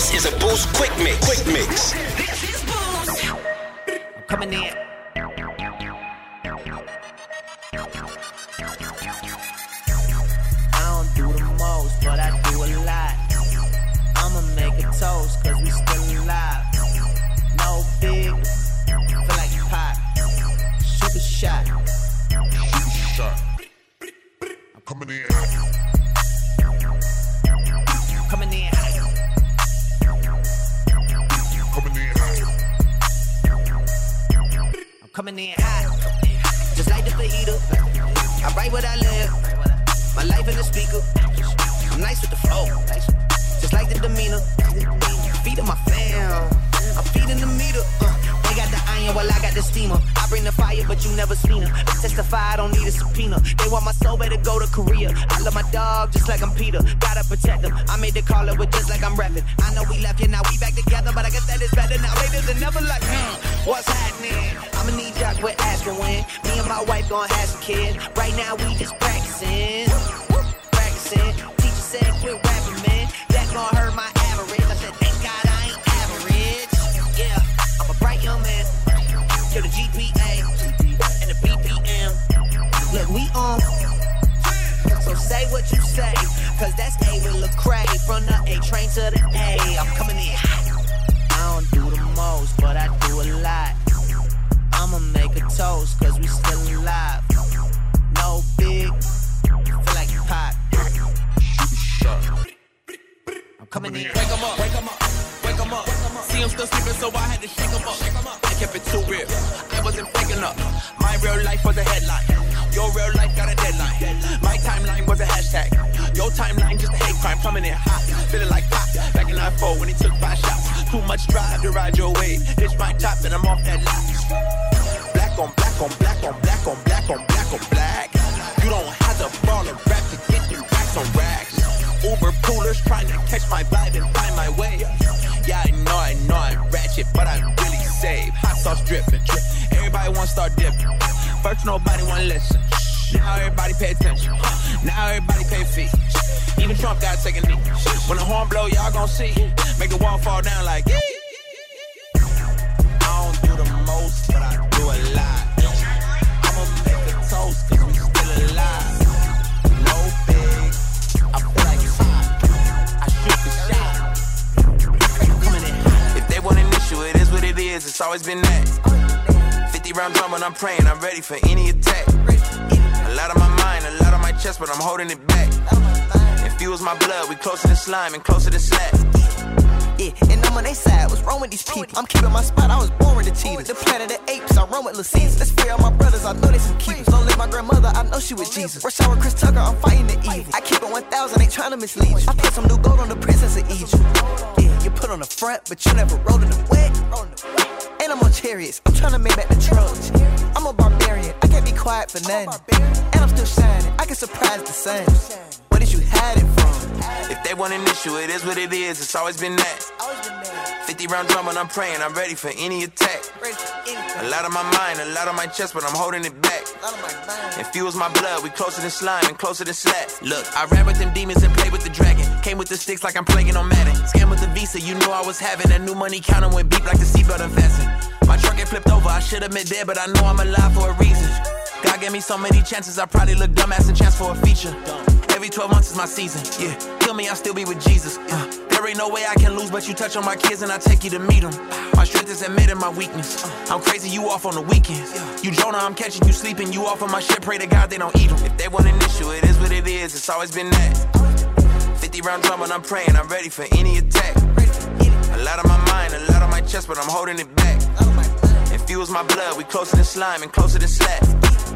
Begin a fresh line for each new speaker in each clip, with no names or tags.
This is a Boost Quick Mix. Quick Mix.
This is
boost I'm coming in.
Testify, I don't need a subpoena. They want my soul, better go to Korea. I love my dog just like I'm Peter. Gotta protect them. I made the call it with just like I'm rapping. I know we left you, now we back together, but I guess that is better now. Later than never, like, hmm, what's happening? I'ma need y'all quit asking when. Me and my wife gonna have some kids. Right now, we just practicing. Practicing. Teacher said, quit rapping, man. That gonna hurt my average. I said, thank God I ain't average. Yeah, I'm a bright young man. Kill the GPA cause that's A with Lecrae. From the A train to the A. I'm coming in. I don't do the most, but I do a lot. I'ma make a toast, cause we still alive. No big, feel like pop.
Shot.
I'm coming in.
Wake 'em up, still sleeping, so I had to shake 'em up. I kept it too real. I wasn't faking up. My real life was a headline. Your real life got a deadline. My timeline was a hashtag. Your timeline just a hate crime coming in hot. Feeling like pop. Back in 94 when he took five shots. Too much drive to ride your wave. Ditch my top and I'm off that lot. Black on black on black on black on black on black on black. You don't have to fall and rap to get them racks on racks. Uber poolers trying to catch my vibe and find my way. Yeah, I know Ratchet, but I really save. Hot sauce dripping. Everybody want to start dipping. First, nobody want to listen. Now everybody pay attention. Now everybody pay fee. Even Trump got to take a knee. When the horn blow, y'all gon' see. Make the wall fall down like. I It's always been that. 50 round drum when I'm praying, I'm ready for any attack. A lot on my mind, a lot on my chest, but I'm holding it back. It fuels my blood, we closer to slime and closer to slack.
Yeah, and I'm on they side. What's wrong with these people? I'm keeping my spot. I was born with the cheetahs. The planet of apes. I run with Lacees. Let's free all my brothers. I know they some keepers. Don't live my grandmother. I know she with Jesus. Rush hour Chris Tucker. I'm fighting the evil. I keep it 1,000. Ain't trying to mislead you. I put some new gold on the princess of Egypt. Yeah, you put on the front, but you never rode in the wet. And I'm on chariots. I'm trying to make back the Trojans. I'm a barbarian. I can't be quiet for nothing. And I'm still shining. I can surprise the sun. What did you hide it from?
If they want an issue, it is what it is. It's always been that. 50 round drum when I'm praying, I'm ready for any attack. A lot on my mind, a lot on my chest, but I'm holding it back. It fuels my blood, we closer than slime and closer than slack. Look, I ran with them demons and played with the dragon. Came with the sticks like I'm playing on Madden. Scam with the visa, you know I was having That new money counter went beep like the seatbelt unfastened. Truck get flipped over, I should have been dead, but I know I'm alive for a reason. God gave me so many chances, I probably look dumbass and chance for a feature. Every 12 months is my season, yeah. Kill me, I'll still be with Jesus, yeah. There ain't no way I can lose, but you touch on my kids and I take you to meet them. My strength is admitting my weakness. I'm crazy, you off on the weekends. You Jonah, I'm catching you sleeping. You off on my shit, pray to God they don't eat them. If they want an issue, it is what it is. It's always been that. 50 round drum when I'm praying, I'm ready for any attack. A lot on my mind, a lot on my chest, but I'm holding it back. Fuels my blood, we closer than slime and closer than slack.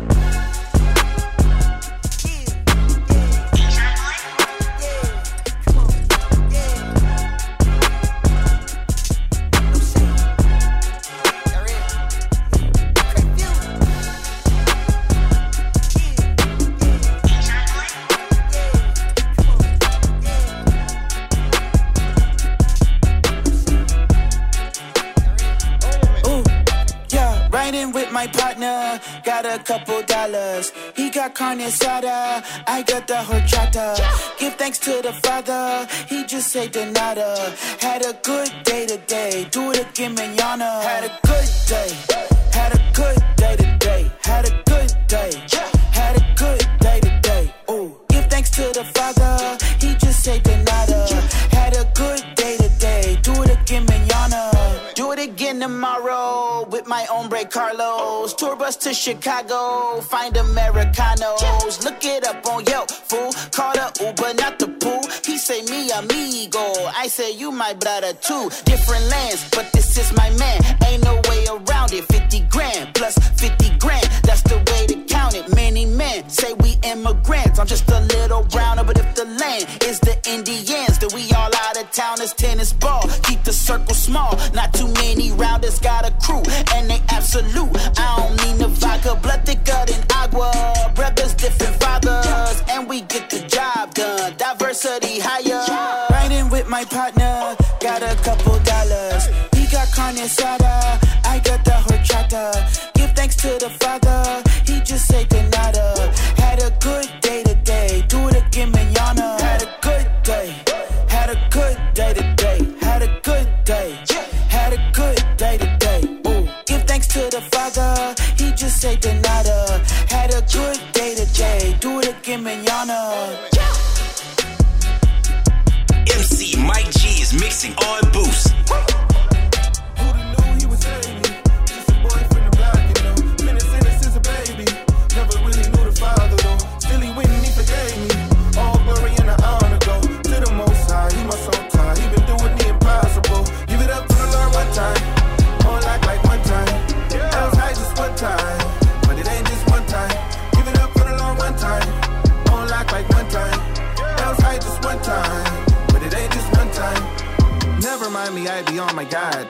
A couple dollars. He got carne asada, I got the horchata. Give thanks to the Father, he just said de nada. Had a good day today, do it again manana. Had a good day, had a good day today, had a good day, had a good day today. Ooh, give thanks to the Father, he just said de nada. Had a good day today, do it again manana. Do it again tomorrow with my hombre Carlos. Tour bus to Chicago, find Americanos. Look it up on Yelp, fool. Call the Uber, not the pool. He say me amigo, I say you my brother too. Different lands, but this is my man. Ain't no way around it. 50 grand plus 50 grand, that's the way Many men say we immigrants. I'm just a little browner, but if the land is the Indians, then we all out of town as tennis ball. Keep the circle small, not too many rounders got a crew, and they absolute. I don't mean the vodka, blood thicker than agua. Brothers, different fathers, and we get the job done. Diversity higher. Riding with my partner, got a couple dollars. He got carne asada, nada. Had a good day today, do it again manana.
MC Mike G is mixing on boost.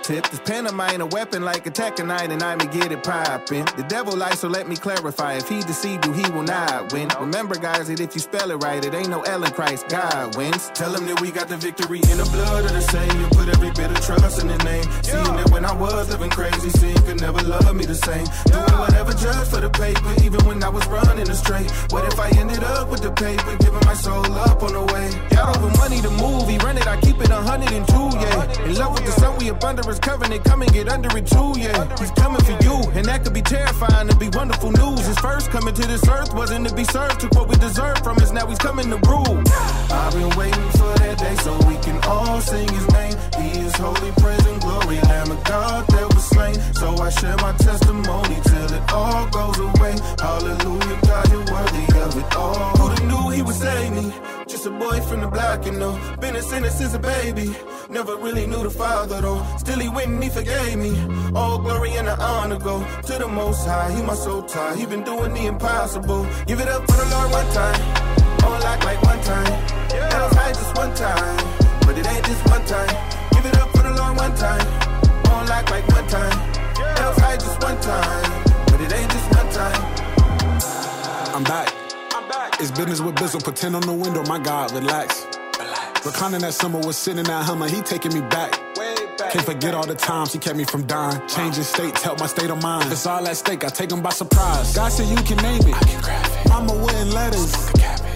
Tip. This pantomime a weapon like attack a nine, and I'ma get it poppin'. The devil lies, so let me clarify. If he deceived you, he will not win. Remember, guys, that if you spell it right, it ain't no Ellen Christ, God wins. Tell him that we got the victory in the blood of the Savior. Put every bit of trust was living crazy, sin could never love me the same. Doing whatever just for the paper, even when I was running astray. What if I ended up with the paper, giving my soul up on the way? Got over money to move, he run it, I keep it a hundred and two, yeah. In love with the sun, we up under his covenant, come and get under it too, yeah. He's coming for you, and that could be terrifying to be wonderful news. His first coming to this earth wasn't to be served, took what we deserved from us, now he's coming to rule. I've been waiting for that day so we can all sing his name. He is holy, praise God that was slain. So I share my testimony till it all goes away. Hallelujah, God, you're worthy of it all. Who'da knew he would save me? Just a boy from the block, you know. Been a sinner since a baby. Never really knew the father though. Still he went and he forgave me. All glory and the honor go to the most high. He my soul tie. He been doing the impossible. Give it up for the Lord one time. On like
business with Bizzle. 10 on the window. My God, relax. Relax. Reclining that summer was sitting in that Hummer. He taking me back. Can't forget all the times he kept me from dying. Changing states, help my state of mind. It's all at stake, I take him by surprise. God said you can name it. I can grab it. Mama wouldn't.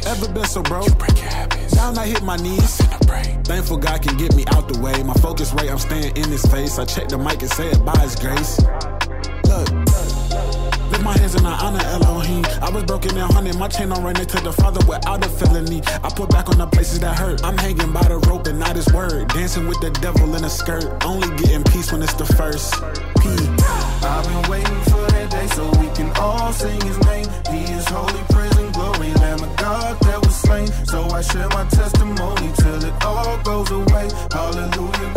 Ever been so broke? Down I hit my knees. Thankful God can get me out the way. My focus right, I'm staying in his face. I check the mic and say it by his grace. Lift my hands and I honor Elohim. I was broken and hunted, my chain on running to the Father without a felony. I put back on the places that hurt. I'm hanging by the rope and not his word. Dancing with the devil in a skirt. Only getting peace when it's the first. P.
I've been waiting for that day so we can all sing his name. He is holy, praise and glory, Lamb of God that was slain. So I share my testimony till it all goes away. Hallelujah,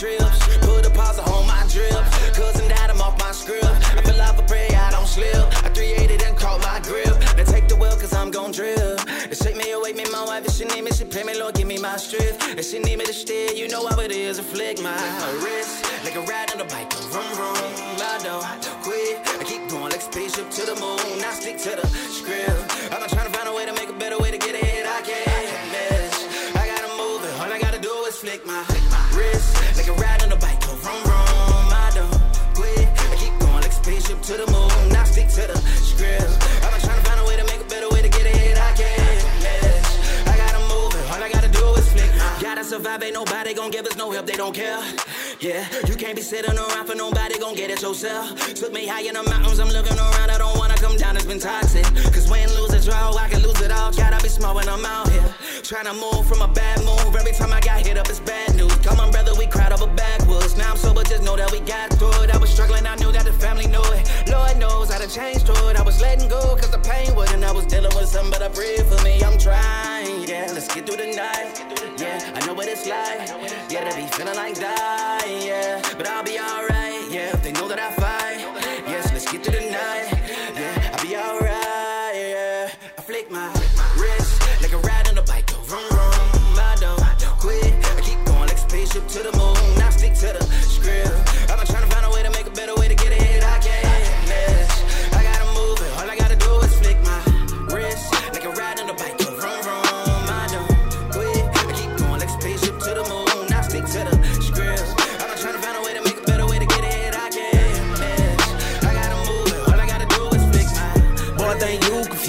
trips. Put a pause on my drip. Cousin died, I'm off my script. I feel like a prayer, I don't slip. I 380 and caught my grip. Now take the wheel, cause I'm gon' drill. They shake me awake, me, my wife, if she need me, she pray me, Lord, give me my strength. If she need me to steer, you know how it is, afflict my wrist. Like a ride on the bike, vroom, vroom. I don't quit. I keep going like spaceship to the moon. I stick to the script. I've been trying to find a way to make a better way to get ahead. Us no help. They don't care. Yeah, you can't be sitting around for nobody gon' get it yourself. Took me high in the mountains, I'm looking around, I don't wanna come down, it's been toxic. Cause when lose a draw, I can lose it all. Gotta be smart when I'm out here. Trying to move from a bad move. Every time I got hit up, it's bad news. Come on, brother, we cried over backwoods. Now I'm sober, just know that we got through it. I was struggling, I knew that the family knew it. Lord knows how to change through it. I was letting go, cause the. I was dealing with something, but I breathe for me. I'm trying, yeah. Let's get through the night. Yeah, I know what it's like. Yeah, to be feeling like that, yeah. But I'll be alright, yeah. They know that I fight,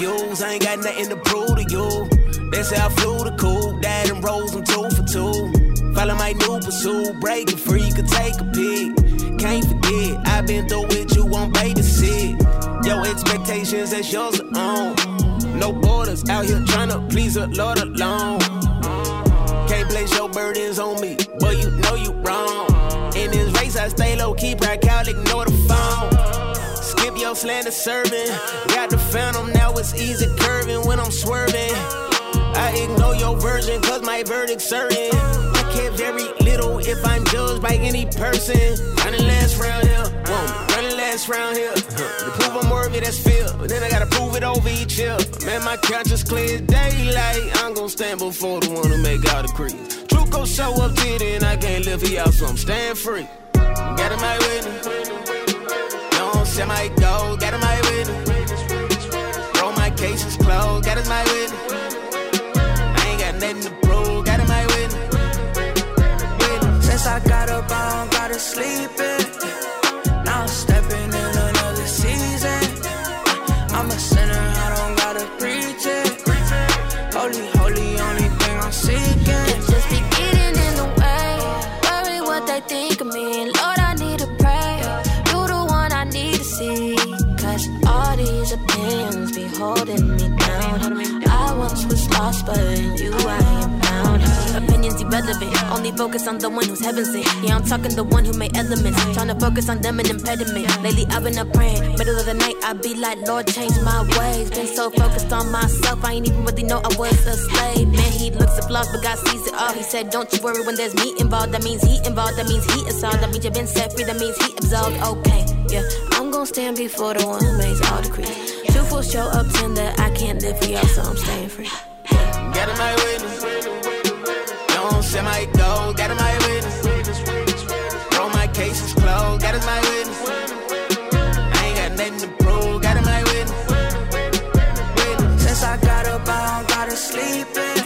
I
ain't got nothing to prove to you. They say I flew the cool, dad and rose them two for two. Follow my new pursuit, breaking free, could take a peek. Can't forget, I've been through it, you won't babysit. Your expectations, that's yours own. No borders, out here trying to please the Lord alone. Can't place your burdens on me, but you know you wrong. In this race, I stay low key, back out, ignore the phone. Slander serving. Got the phantom, now it's easy curving when I'm swerving. I ignore your version, cause my verdict's certain. I care very little if I'm judged by any person. Running last round here, whoa, running last round here. To prove I'm worthy, that's fear. But then I gotta prove it over each year. Man, my conscience clear daylight. I'm gonna stand before the one who make all the creeds. Truth gon' show up to it, and I can't live y'all, so I'm staying free. Got in my witness. Don't say my
don't gotta sleep in. Now I'm stepping in another season. I'm a sinner, I don't gotta preach it. Holy, holy, only thing I'm seeking.
Just be getting in the way. Worry what they think of me. Lord, I need to pray. You the one I need to see. Cause all these opinions be holding me down. I once was lost, but you. Irrelevant. Only focus on the one who's heaven sent. Yeah, I'm talking the one who made elements. Trying to focus on them and impediment. Lately, I've been up praying. Middle of the night, I be like, Lord, change my ways. Been so focused on myself, I ain't even really know I was a slave. Man, he looks at flaws, but God sees it all. He said, Don't you worry when there's me involved. That means he involved. That means he is. That means you've been set free. That means he absolved. Okay, yeah. I'm gonna stand before the one who makes all decrees. Truthful show up tender. I can't live for y'all, so I'm staying free.
Got in my witness. Don't my go, got in my witness. Roll my cases closed, got in my witness. I ain't got nothing to prove, got in my witness.
Since I got up, I don't gotta sleep in.